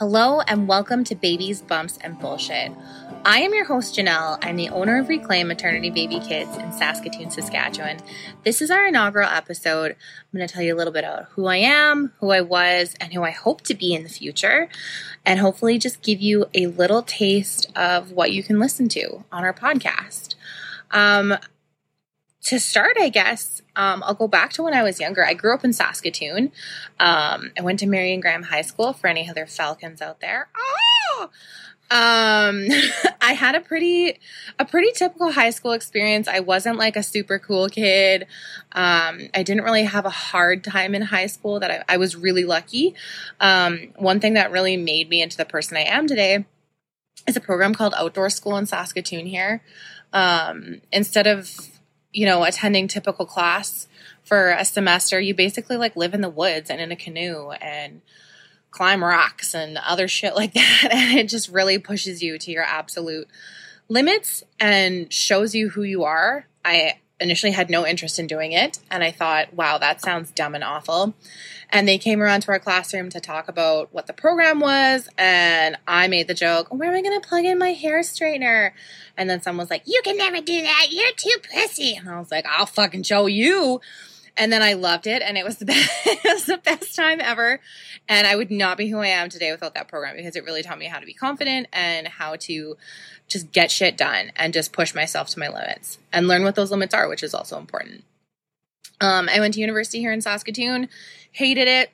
Hello and welcome to Babies, Bumps, and Bullshit. I am your host, Janelle. I'm the owner of Reclaim Maternity Baby Kids in Saskatoon, Saskatchewan. This is our inaugural episode. I'm going to tell you a little bit about who I am, who I was, and who I hope to be in the future, and hopefully just give you a little taste of what you can listen to on our podcast. Um, to start, I guess, um, I'll go back to when I was younger. I grew up in Saskatoon. Um, I went to Marion Graham High School for any other Falcons out there. Oh! Um, I had a pretty, a pretty typical high school experience. I wasn't like a super cool kid. Um, I didn't really have a hard time in high school that I, I was really lucky. Um, one thing that really made me into the person I am today is a program called Outdoor School in Saskatoon here. Um, instead of you know, attending typical class for a semester, you basically like live in the woods and in a canoe and climb rocks and other shit like that. And it just really pushes you to your absolute limits and shows you who you are. I initially had no interest in doing it. And I thought, wow, that sounds dumb and awful. And they came around to our classroom to talk about what the program was. And I made the joke, where am I going to plug in my hair straightener? And then someone was like, you can never do that. You're too pussy. And I was like, I'll fucking show you. And then I loved it, and it was the best. it was the best time ever. And I would not be who I am today without that program because it really taught me how to be confident and how to just get shit done and just push myself to my limits and learn what those limits are, which is also important. Um, I went to university here in Saskatoon, hated it.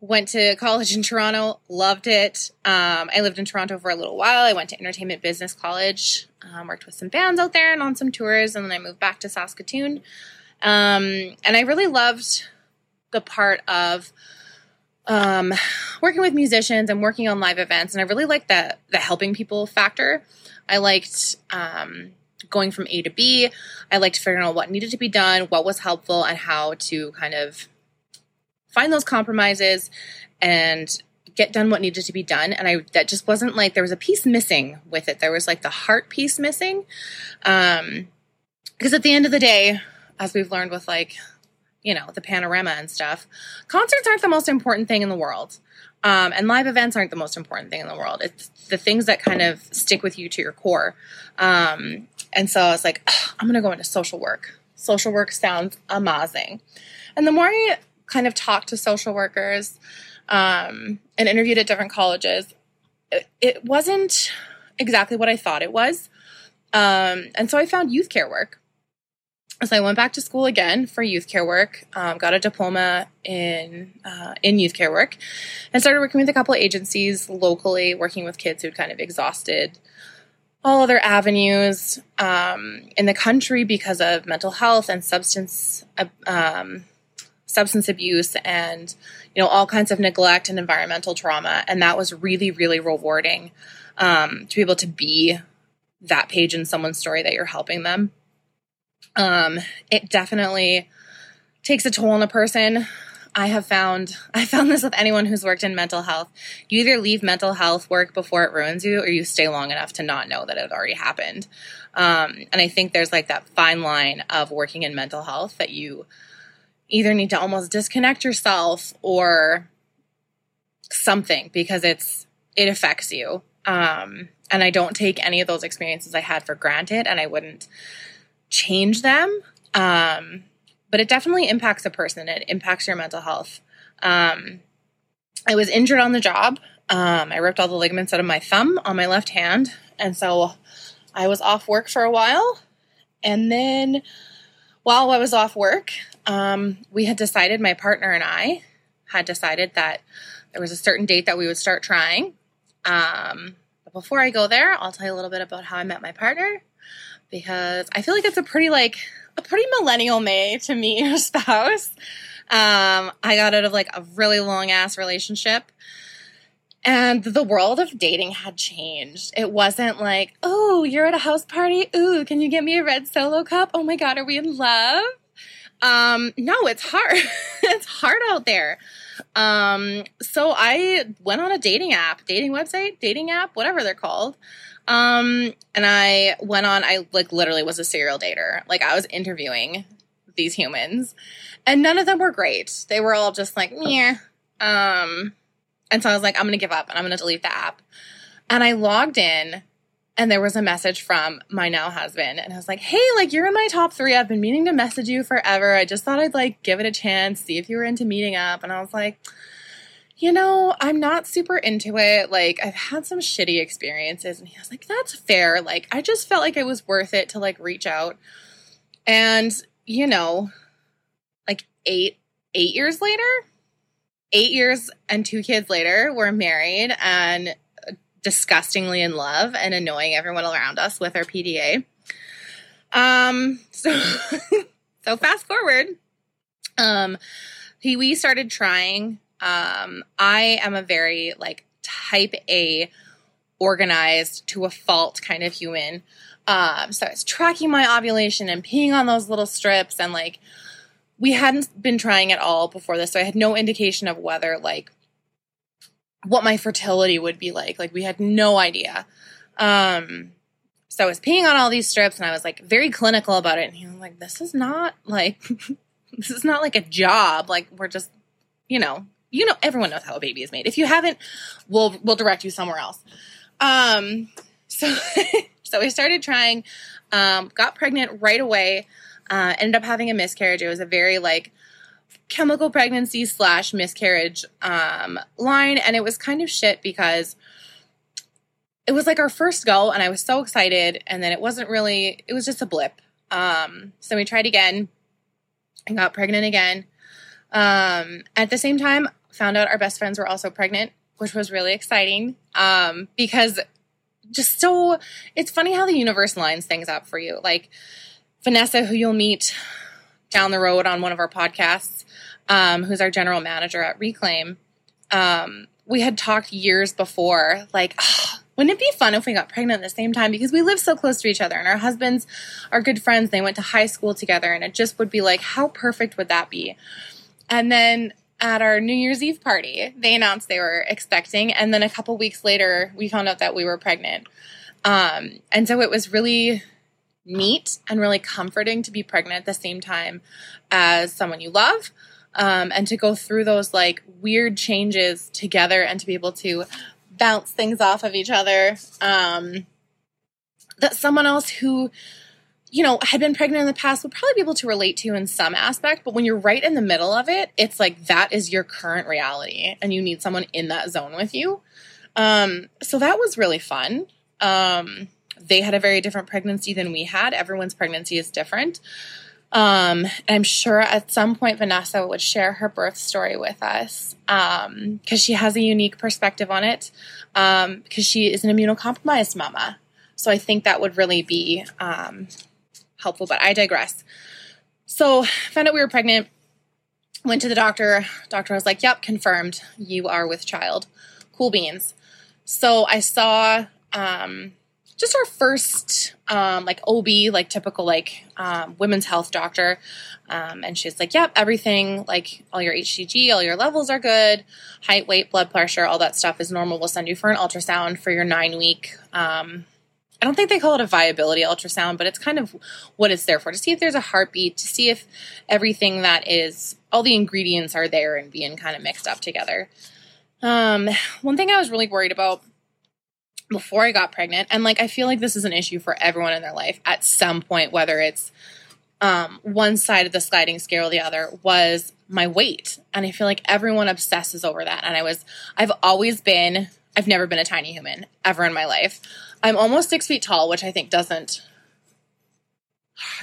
Went to college in Toronto, loved it. Um, I lived in Toronto for a little while. I went to Entertainment Business College, um, worked with some bands out there and on some tours, and then I moved back to Saskatoon. Um, and I really loved the part of um, working with musicians and working on live events. And I really liked the, the helping people factor. I liked um, going from A to B. I liked figuring out what needed to be done, what was helpful, and how to kind of find those compromises and get done what needed to be done and i that just wasn't like there was a piece missing with it there was like the heart piece missing um because at the end of the day as we've learned with like, you know, the panorama and stuff, concerts aren't the most important thing in the world. Um, and live events aren't the most important thing in the world. It's the things that kind of stick with you to your core. Um, and so I was like, I'm going to go into social work. Social work sounds amazing. And the more I kind of talked to social workers um, and interviewed at different colleges, it, it, wasn't exactly what I thought it was. Um, and so I found youth care work so I went back to school again for youth care work, um, got a diploma in uh, in youth care work, and started working with a couple of agencies locally, working with kids who'd kind of exhausted all other avenues um, in the country because of mental health and substance um, substance abuse and you know all kinds of neglect and environmental trauma, and that was really really rewarding um, to be able to be that page in someone's story that you're helping them. Um, it definitely takes a toll on a person. I have found I found this with anyone who's worked in mental health. You either leave mental health work before it ruins you, or you stay long enough to not know that it already happened. Um, and I think there's like that fine line of working in mental health that you either need to almost disconnect yourself or something because it's it affects you. Um, and I don't take any of those experiences I had for granted, and I wouldn't change them. Um, but it definitely impacts a person. It impacts your mental health. Um, I was injured on the job. Um, I ripped all the ligaments out of my thumb on my left hand. And so I was off work for a while. And then while I was off work, um, we had decided, my partner and I had decided that there was a certain date that we would start trying. Um, but before I go there, I'll tell you a little bit about how I met my partner because I feel like it's a pretty like a pretty millennial May to meet your spouse. Um, I got out of like a really long ass relationship. And the world of dating had changed. It wasn't like, oh, you're at a house party. Ooh, can you get me a red solo cup? Oh my God, are we in love? Um, no, it's hard. it's hard out there. Um, so I went on a dating app, dating website, dating app, whatever they're called. Um, and I went on, I like literally was a serial dater. Like I was interviewing these humans and none of them were great. They were all just like, yeah. Um, And so I was like, I'm to give up and I'm to delete the app. And I logged in and there was a message from my now husband and I was like, "Hey, like you're in my top 3. I've been meaning to message you forever. I just thought I'd like give it a chance, see if you were into meeting up." And I was like, "You know, I'm not super into it. Like I've had some shitty experiences." And he was like, "That's fair. Like I just felt like it was worth it to like reach out." And, you know, like 8 8 years later, 8 years and 2 kids later, we're married and disgustingly in love and annoying everyone around us with our PDA. Um, so, so fast forward, um, he, we started trying. Um, I am a very like type A, organized to a fault kind of human. Um, so I was tracking my ovulation and peeing on those little strips and like we hadn't been trying at all before this, so I had no indication of whether like what my fertility would be like. Like we had no idea. Um, so I was peeing on all these strips and I was like very clinical about it. And he was like, this is not like, this is not like a job. Like we're just, you know, you know, everyone knows how a baby is made. If you haven't, we'll, we'll direct you somewhere else. Um, so, so I started trying, um, got pregnant right away, uh, ended up having a miscarriage. It was a very like chemical pregnancy slash miscarriage um, line, and it was kind of shit because it was like our first go, and I was so excited, and then it wasn't really. It was just a blip. Um, so we tried again, and got pregnant again. Um, at the same time, found out our best friends were also pregnant, which was really exciting um, because just so it's funny how the universe lines things up for you. Like Vanessa, who you'll meet down the road on one of our podcasts, um, who's our general manager at Reclaim, um, we had talked years before, like, oh, wouldn't it be fun if we got pregnant at the same time? Because we live so close to each other and our husbands are good friends. They went to high school together and it just would be like, how perfect would that be? And then at our New Year's Eve party, they announced they were expecting. And then a couple weeks later, we found out that we were pregnant. Um, and so it was really neat and really comforting to be pregnant at the same time as someone you love um, and to go through those like weird changes together and to be able to bounce things off of each other. Um, that someone else who, you know, had been pregnant in the past would probably be able to relate to in some aspect. But when you're right in the middle of it, it's like that is your current reality and you need someone in that zone with you. Um, so that was really fun. Um, they had a very different pregnancy than we had. Everyone's pregnancy is different. Um, I'm sure at some point Vanessa would share her birth story with us because um, she has a unique perspective on it because um, she is an immunocompromised mama. So I think that would really be um, helpful, but I digress. So found out we were pregnant, went to the doctor. Doctor was like, "Yep, confirmed. You are with child." Cool beans. So I saw um, just our first um, like OB, like typical like um, women's health doctor, um, and she's like, "Yep, everything like all your HCG, all your levels are good, height, weight, blood pressure, all that stuff is normal. We'll send you for an ultrasound for your nine week." Um, I don't think they call it a viability ultrasound, but it's kind of what it's there for to see if there's a heartbeat, to see if everything that is all the ingredients are there and being kind of mixed up together. Um, one thing I was really worried about before I got pregnant. And like, I feel like this is an issue for everyone in their life at some point, whether it's um, one side of the sliding scale or the other, was my weight. And I feel like everyone obsesses over that. And I was, I've always been, I've never been a tiny human ever in my life. I'm almost six feet tall, which I think doesn't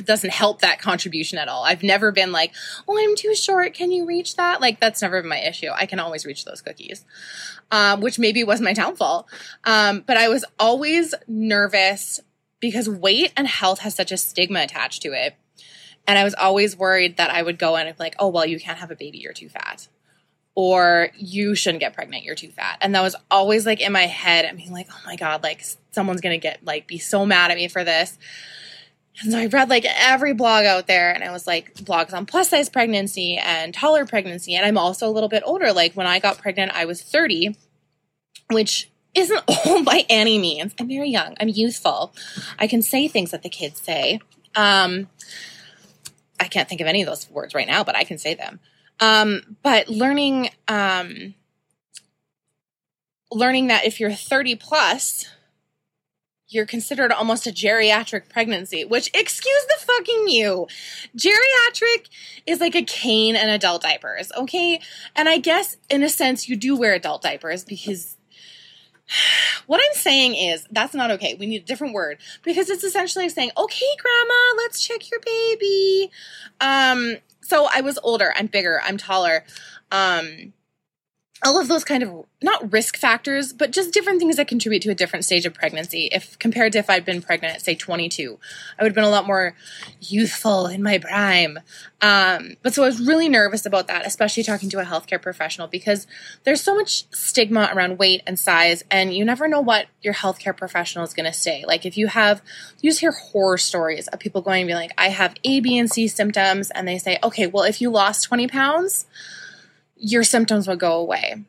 doesn't help that contribution at all. I've never been like, "Oh, I'm too short. Can you reach that?" Like that's never been my issue. I can always reach those cookies um, which maybe was my downfall. Um, but I was always nervous because weight and health has such a stigma attached to it. And I was always worried that I would go in and be like, oh, well, you can't have a baby, you're too fat. Or you shouldn't get pregnant, you're too fat. And that was always like in my head, I mean, like, oh my God, like someone's gonna get like be so mad at me for this. And so I read like every blog out there and I was like blogs on plus size pregnancy and taller pregnancy. And I'm also a little bit older. Like when I got pregnant, I was 30, which isn't old by any means. I'm very young. I'm youthful. I can say things that the kids say. Um, I can't think of any of those words right now, but I can say them. Um, but learning, um, learning that if you're 30 plus, you're considered almost a geriatric pregnancy, which, excuse the fucking you. Geriatric is like a cane and adult diapers, okay? And I guess in a sense you do wear adult diapers because what I'm saying is that's not okay. We need a different word because it's essentially saying, okay, grandma, let's check your baby. Um, so I was older, I'm bigger, I'm taller. Um, all of those kind of not risk factors, but just different things that contribute to a different stage of pregnancy. If compared to if I'd been pregnant at say 22, I would have been a lot more youthful in my prime. Um, but so I was really nervous about that, especially talking to a healthcare professional because there's so much stigma around weight and size, and you never know what your healthcare professional is going to say. Like if you have, you just hear horror stories of people going and be like, I have A, B, and C symptoms, and they say, okay, well if you lost 20 pounds your symptoms would go away.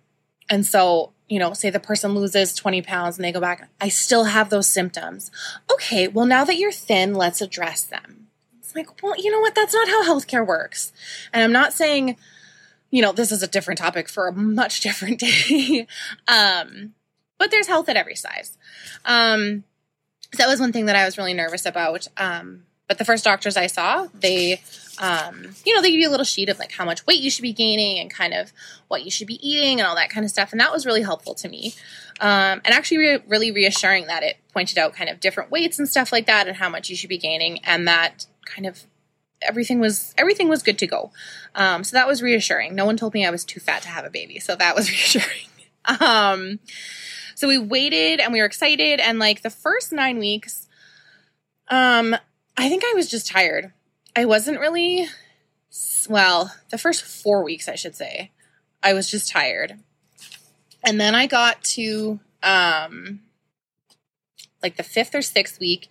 And so, you know, say the person loses 20 pounds and they go back, I still have those symptoms. Okay, well, now that you're thin, let's address them. It's like, well, you know what? That's not how healthcare works. And I'm not saying, you know, this is a different topic for a much different day. um, but there's health at every size. Um, so that was one thing that I was really nervous about. Um, but the first doctors I saw, they um, you know, they give you a little sheet of like how much weight you should be gaining and kind of what you should be eating and all that kind of stuff. And that was really helpful to me. Um, and actually, re- really reassuring that it pointed out kind of different weights and stuff like that and how much you should be gaining. And that kind of everything was everything was good to go. Um, so that was reassuring. No one told me I was too fat to have a baby, so that was reassuring. um, so we waited and we were excited, and like the first nine weeks, um, I think I was just tired. I wasn't really, well, the first four weeks, I should say, I was just tired. And then I got to um, like the fifth or sixth week,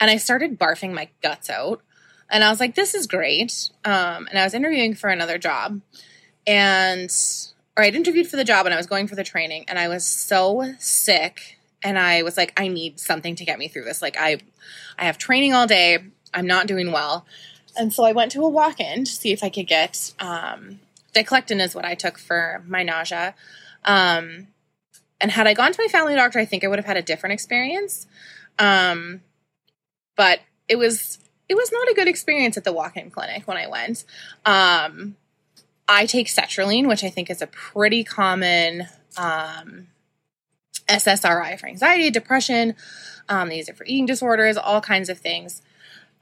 and I started barfing my guts out. And I was like, this is great. Um, and I was interviewing for another job, and or I'd interviewed for the job and I was going for the training, and I was so sick. And I was like, I need something to get me through this. Like I I have training all day. I'm not doing well. And so I went to a walk in to see if I could get um, is what I took for my nausea. Um, and had I gone to my family doctor, I think I would have had a different experience. Um, but it was it was not a good experience at the walk-in clinic when I went. Um, I take sertraline, which I think is a pretty common um, SSRI for anxiety, depression. Um, they use it for eating disorders, all kinds of things.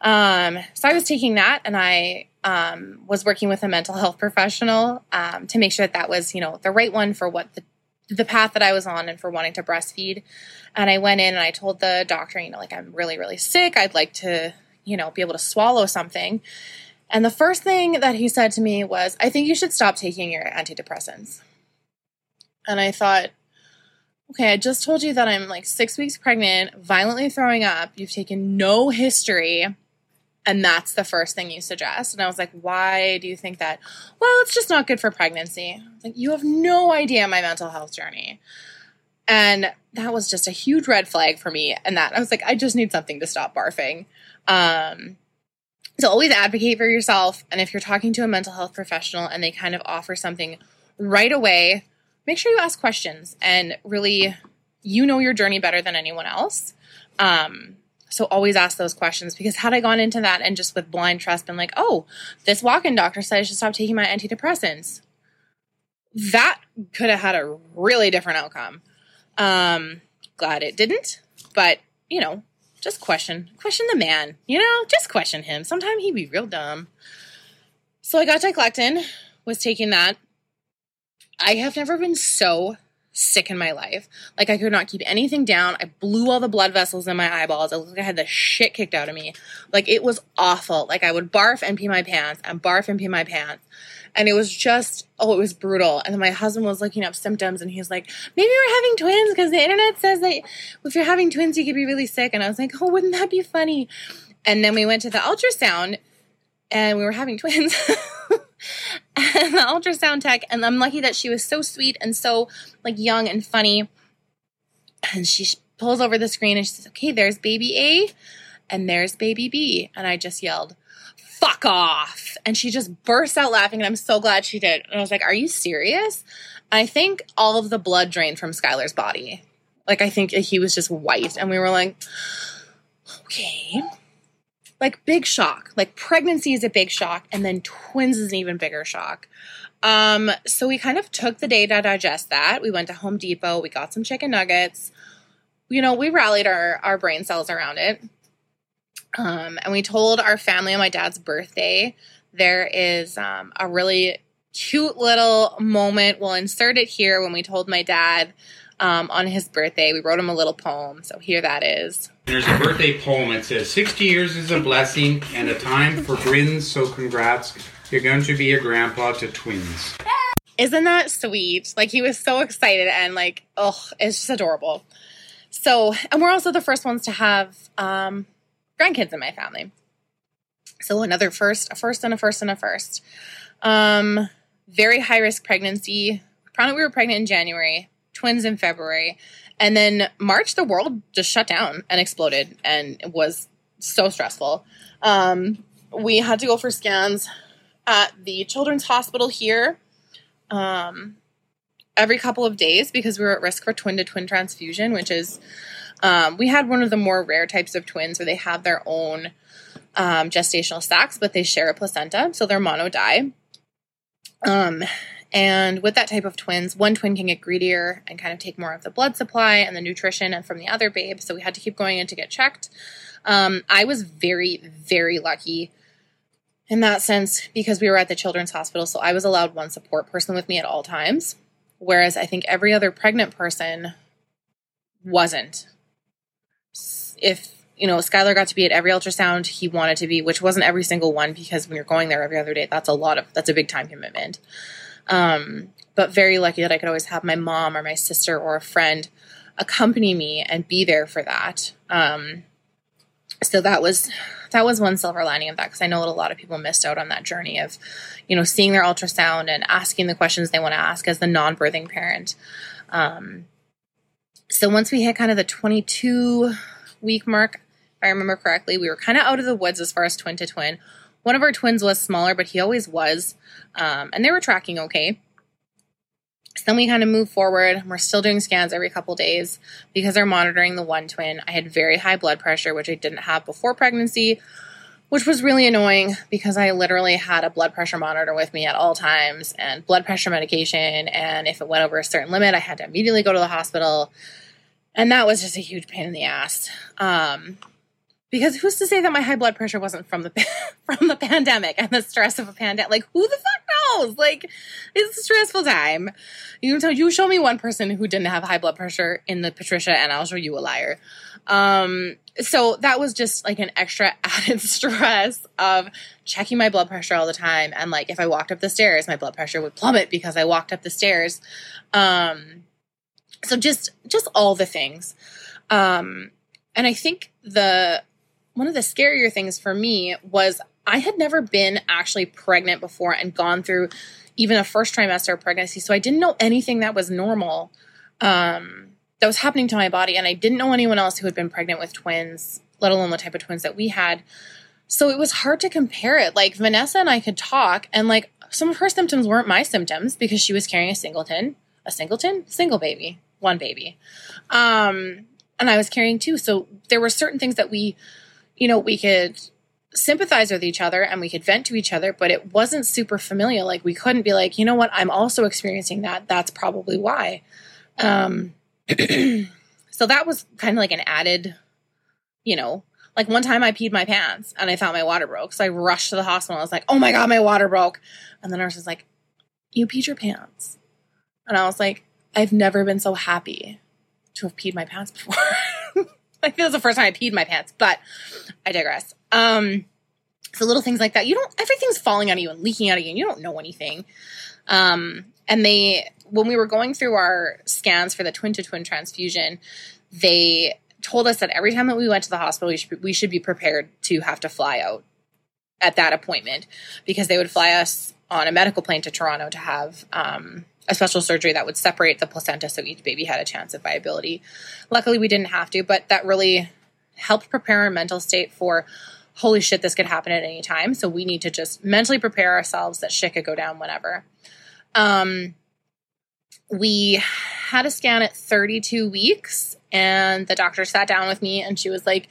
Um, so I was taking that and I um, was working with a mental health professional um, to make sure that that was, you know, the right one for what the, the path that I was on and for wanting to breastfeed. And I went in and I told the doctor, you know, like I'm really, really sick. I'd like to, you know, be able to swallow something. And the first thing that he said to me was, I think you should stop taking your antidepressants. And I thought, okay, I just told you that I'm like six weeks pregnant, violently throwing up. You've taken no history and that's the first thing you suggest. And I was like, why do you think that? Well, it's just not good for pregnancy. like, you have no idea my mental health journey. And that was just a huge red flag for me. And that I was like, I just need something to stop barfing. Um, so always advocate for yourself. And if you're talking to a mental health professional and they kind of offer something right away, make sure you ask questions and really, you know your journey better than anyone else. Um, so always ask those questions because had I gone into that and just with blind trust been like, oh, this walk-in doctor said I should stop taking my antidepressants, that could have had a really different outcome. Um, glad it didn't, but you know, just question, question the man, you know, just question him. Sometimes he'd be real dumb. So I got Diclectin, was taking that. I have never been so sick in my life. Like I could not keep anything down. I blew all the blood vessels in my eyeballs. I looked like I had the shit kicked out of me. Like it was awful. Like I would barf and pee my pants and barf and pee my pants. And it was just, oh, it was brutal. And my husband was looking up symptoms and he's like, maybe we're having twins because the internet says that if you're having twins, you could be really sick. And I was like, oh, wouldn't that be funny? And then we went to the ultrasound and we were having twins. and the ultrasound tech, and I'm lucky that she was so sweet and so like young and funny. And she pulls over the screen and she says, "Okay, there's baby A, and there's baby B." And I just yelled, "Fuck off!" And she just burst out laughing, and I'm so glad she did. And I was like, "Are you serious?" I think all of the blood drained from Skylar's body. Like I think he was just white, and we were like, okay. Like big shock. Like pregnancy is a big shock, and then twins is an even bigger shock. Um, so we kind of took the day to digest that. We went to Home Depot, we got some chicken nuggets. You know, we rallied our, our brain cells around it. Um, and we told our family on my dad's birthday there is um, a really cute little moment. We'll insert it here when we told my dad um, on his birthday. We wrote him a little poem. So here that is. There's a birthday poem. It says, 60 years is a blessing and a time for grins, so congrats. You're going to be a grandpa to twins. Isn't that sweet? Like he was so excited and like, oh, it's just adorable. So, and we're also the first ones to have um, grandkids in my family. So another first, a first and a first and a first. Um, very high risk pregnancy. Out we were pregnant in January, twins in February, and then March the world just shut down and exploded, and it was so stressful. Um, we had to go for scans at the Children's Hospital here um, every couple of days because we were at risk for twin to twin transfusion, which is um, we had one of the more rare types of twins where they have their own um, gestational sacs, but they share a placenta, so they're mono di. Um, and with that type of twins, one twin can get greedier and kind of take more of the blood supply and the nutrition and from the other babe. So we had to keep going in to get checked. Um, I was very, very lucky in that sense because we were at the children's hospital. So I was allowed one support person with me at all times. Whereas I think every other pregnant person wasn't. If you know, Skylar got to be at every ultrasound he wanted to be, which wasn't every single one because when you're going there every other day, that's a lot of that's a big time commitment. Um, but very lucky that I could always have my mom or my sister or a friend accompany me and be there for that. Um, so that was that was one silver lining of that because I know that a lot of people missed out on that journey of, you know, seeing their ultrasound and asking the questions they want to ask as the non-birthing parent. Um, so once we hit kind of the 22 week mark, if I remember correctly, we were kind of out of the woods as far as twin to twin. One of our twins was smaller, but he always was, um, and they were tracking okay. So then we kind of move forward. We're still doing scans every couple days because they're monitoring the one twin. I had very high blood pressure, which I didn't have before pregnancy, which was really annoying because I literally had a blood pressure monitor with me at all times and blood pressure medication. And if it went over a certain limit, I had to immediately go to the hospital. And that was just a huge pain in the ass. Um, because who's to say that my high blood pressure wasn't from the from the pandemic and the stress of a pandemic? Like who the fuck knows? Like it's a stressful time. You tell you show me one person who didn't have high blood pressure in the Patricia, and I'll show you a liar. Um, so that was just like an extra added stress of checking my blood pressure all the time, and like if I walked up the stairs, my blood pressure would plummet because I walked up the stairs. Um, so just just all the things. Um, and I think the one of the scarier things for me was I had never been actually pregnant before and gone through even a first trimester of pregnancy. So I didn't know anything that was normal um, that was happening to my body. And I didn't know anyone else who had been pregnant with twins, let alone the type of twins that we had. So it was hard to compare it. Like Vanessa and I could talk, and like some of her symptoms weren't my symptoms because she was carrying a singleton, a singleton, single baby, one baby. Um, and I was carrying two. So there were certain things that we you know, we could sympathize with each other and we could vent to each other, but it wasn't super familial. Like we couldn't be like, you know what, I'm also experiencing that. That's probably why. Um, so that was kind of like an added, you know, like one time I peed my pants and I thought my water broke. So I rushed to the hospital. I was like, oh my God, my water broke. And the nurse was like, you peed your pants. And I was like, I've never been so happy to have peed my pants before. I feel it's the first time I peed my pants, but I digress. Um, so little things like that. You don't, everything's falling out of you and leaking out of you and you don't know anything. Um, and they, when we were going through our scans for the twin to twin transfusion, they told us that every time that we went to the hospital, we should, we should be prepared to have to fly out at that appointment because they would fly us on a medical plane to Toronto to have, um, a special surgery that would separate the placenta so each baby had a chance of viability. Luckily, we didn't have to, but that really helped prepare our mental state for holy shit, this could happen at any time. So we need to just mentally prepare ourselves that shit could go down whenever. Um, we had a scan at 32 weeks, and the doctor sat down with me and she was like,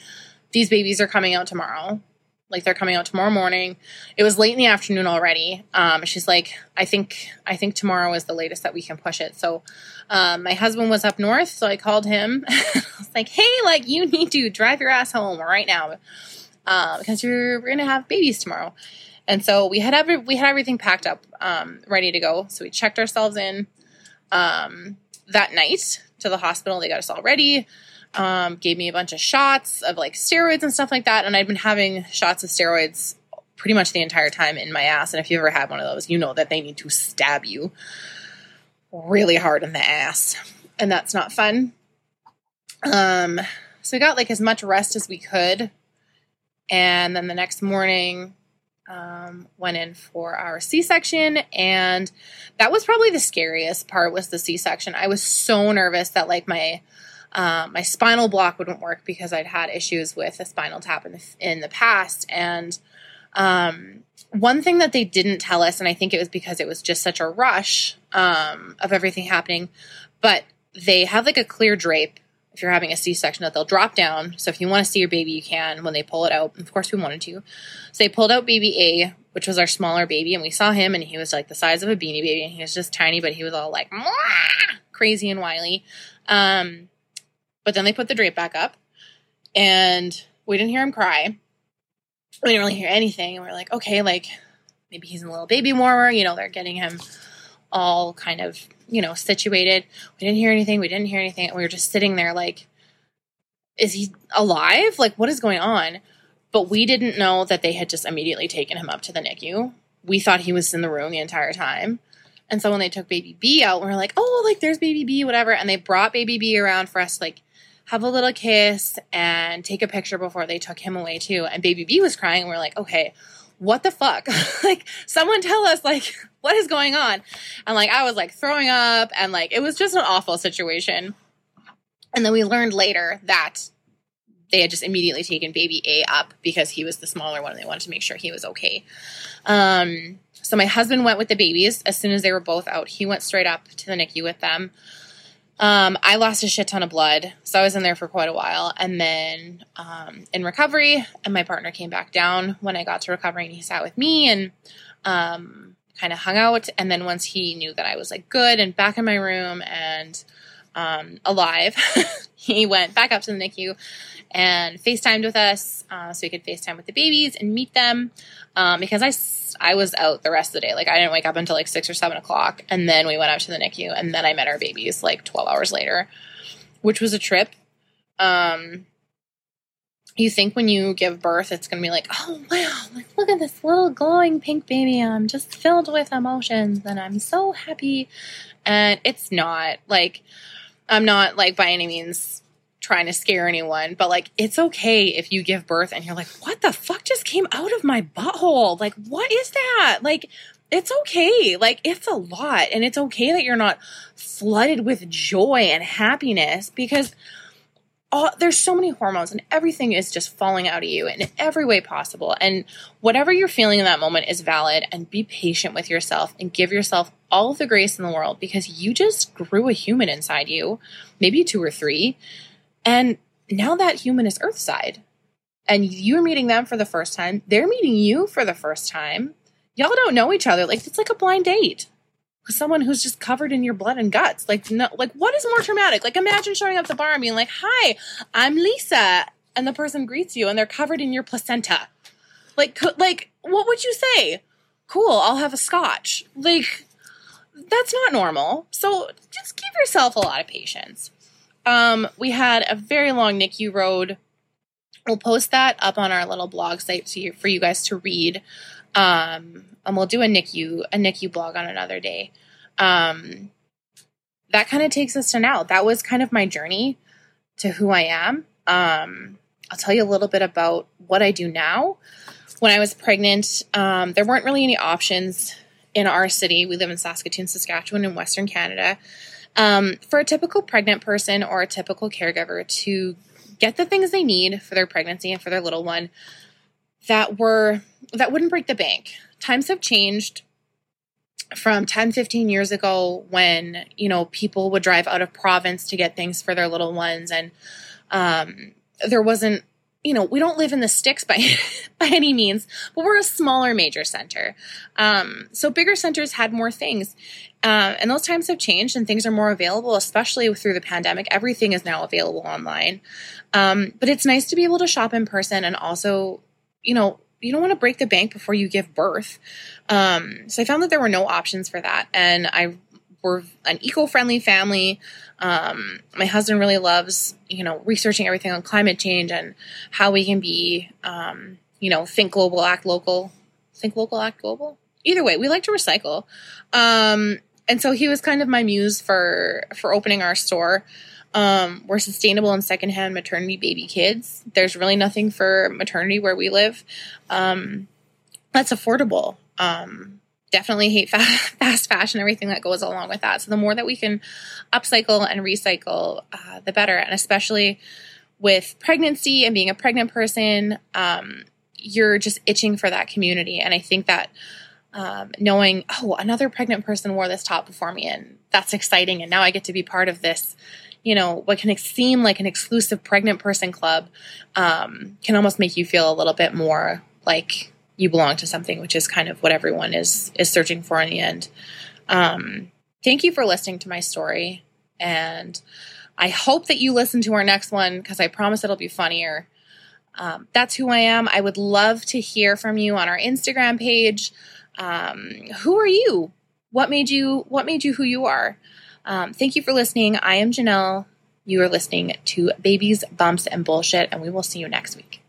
These babies are coming out tomorrow. Like they're coming out tomorrow morning. It was late in the afternoon already. Um, she's like, I think I think tomorrow is the latest that we can push it. So um, my husband was up north, so I called him. I was like, Hey, like you need to drive your ass home right now uh, because you're gonna have babies tomorrow. And so we had every, we had everything packed up, um, ready to go. So we checked ourselves in um, that night to the hospital. They got us all ready um, gave me a bunch of shots of like steroids and stuff like that. And I'd been having shots of steroids pretty much the entire time in my ass. And if you ever had one of those, you know that they need to stab you really hard in the ass. And that's not fun. Um, so we got like as much rest as we could. And then the next morning, um, went in for our C-section, and that was probably the scariest part. Was the C-section? I was so nervous that like my um, my spinal block wouldn't work because I'd had issues with a spinal tap in the, in the past. And um, one thing that they didn't tell us, and I think it was because it was just such a rush um, of everything happening, but they have like a clear drape if you're having a C-section that they'll drop down. So if you want to see your baby, you can when they pull it out. Of course, we wanted to. So they pulled out baby A, which was our smaller baby, and we saw him, and he was like the size of a beanie baby, and he was just tiny, but he was all like crazy and wily. Um, but then they put the drape back up and we didn't hear him cry. We didn't really hear anything. And we are like, okay, like maybe he's in a little baby warmer. You know, they're getting him all kind of, you know, situated. We didn't hear anything. We didn't hear anything. We were just sitting there like, is he alive? Like, what is going on? But we didn't know that they had just immediately taken him up to the NICU. We thought he was in the room the entire time. And so when they took baby B out, we are like, oh, like there's baby B, whatever. And they brought baby B around for us, like have a little kiss and take a picture before they took him away too. And baby B was crying and we're like, okay, what the fuck? like someone tell us like what is going on? And like I was like throwing up and like it was just an awful situation. And then we learned later that they had just immediately taken baby A up because he was the smaller one and they wanted to make sure he was okay. Um, so my husband went with the babies as soon as they were both out. He went straight up to the NICU with them. Um, I lost a shit ton of blood, so I was in there for quite a while. And then um, in recovery, and my partner came back down when I got to recovery, and he sat with me and um, kind of hung out. And then once he knew that I was like good and back in my room and um, alive, he went back up to the NICU and FaceTimed with us uh, so we could FaceTime with the babies and meet them um, because I, I was out the rest of the day. Like I didn't wake up until like six or seven o'clock, and then we went out to the NICU, and then I met our babies like twelve hours later, which was a trip. Um, you think when you give birth, it's gonna be like, oh wow, like look at this little glowing pink baby. I'm just filled with emotions, and I'm so happy. And it's not like I'm not like by any means trying to scare anyone, but like it's okay if you give birth and you're like, what the fuck just came out of my butthole? Like, what is that? Like, it's okay. Like, it's a lot. And it's okay that you're not flooded with joy and happiness because all, there's so many hormones and everything is just falling out of you in every way possible. And whatever you're feeling in that moment is valid and be patient with yourself and give yourself all the grace in the world because you just grew a human inside you, maybe two or three and now that human is Earthside, and you're meeting them for the first time, they're meeting you for the first time. Y'all don't know each other. Like it's like a blind date someone who's just covered in your blood and guts. Like no, like what is more traumatic? Like imagine showing up at the bar and being like, "Hi, I'm Lisa," and the person greets you and they're covered in your placenta. Like like what would you say? Cool, I'll have a scotch. Like that's not normal. So just give yourself a lot of patience. Um, we had a very long NICU road. We'll post that up on our little blog site you, for you guys to read. Um, and we'll do a NICU a NICU blog on another day. Um, that kind of takes us to now. That was kind of my journey to who I am. Um, I'll tell you a little bit about what I do now. When I was pregnant, um, there weren't really any options in our city. We live in Saskatoon, Saskatchewan, in Western Canada um, for a typical pregnant person or a typical caregiver to get the things they need for their pregnancy and for their little one that were that wouldn't break the bank. Times have changed. from 10, 15 years ago when, you know, people would drive out of province to get things for their little ones. And um, there wasn't, you know, we don't live in the sticks by by any means, but we're a smaller major center. Um, so bigger centers had more things. Uh, and those times have changed and things are more available, especially through the pandemic. Everything is now available online. Um, but it's nice to be able to shop in person and also, you know, you don't want to break the bank before you give birth. Um, so I found that there were no options for that. And I we're an eco-friendly family. Um, my husband really loves, you know, researching everything on climate change and how we can be, um, you know, think global, act local, think local, act global. Either way, we like to recycle. Um, and so he was kind of my muse for for opening our store. Um, we're sustainable and secondhand maternity baby kids. There's really nothing for maternity where we live um, that's affordable. Um, definitely hate fast fashion, everything that goes along with that. So the more that we can upcycle and recycle, uh, the better. And especially with pregnancy and being a pregnant person, um, you're just itching for that community. And I think that um, knowing, oh, another pregnant person wore this top before me, and that's exciting. And now I get to be part of this you know, what can seem like an exclusive pregnant person club um, can almost make you feel a little bit more like you belong to something, which is kind of what everyone is is searching for in the end. Um, thank you for listening to my story, and I hope that you listen to our next one because I promise it'll be funnier. Um, that's who I am. I would love to hear from you on our Instagram page. Um, who are you? What made you? What made you who you are? Um, thank you for listening. I am Janelle. You are listening to Babies, Bumps, and Bullshit, and we will see you next week.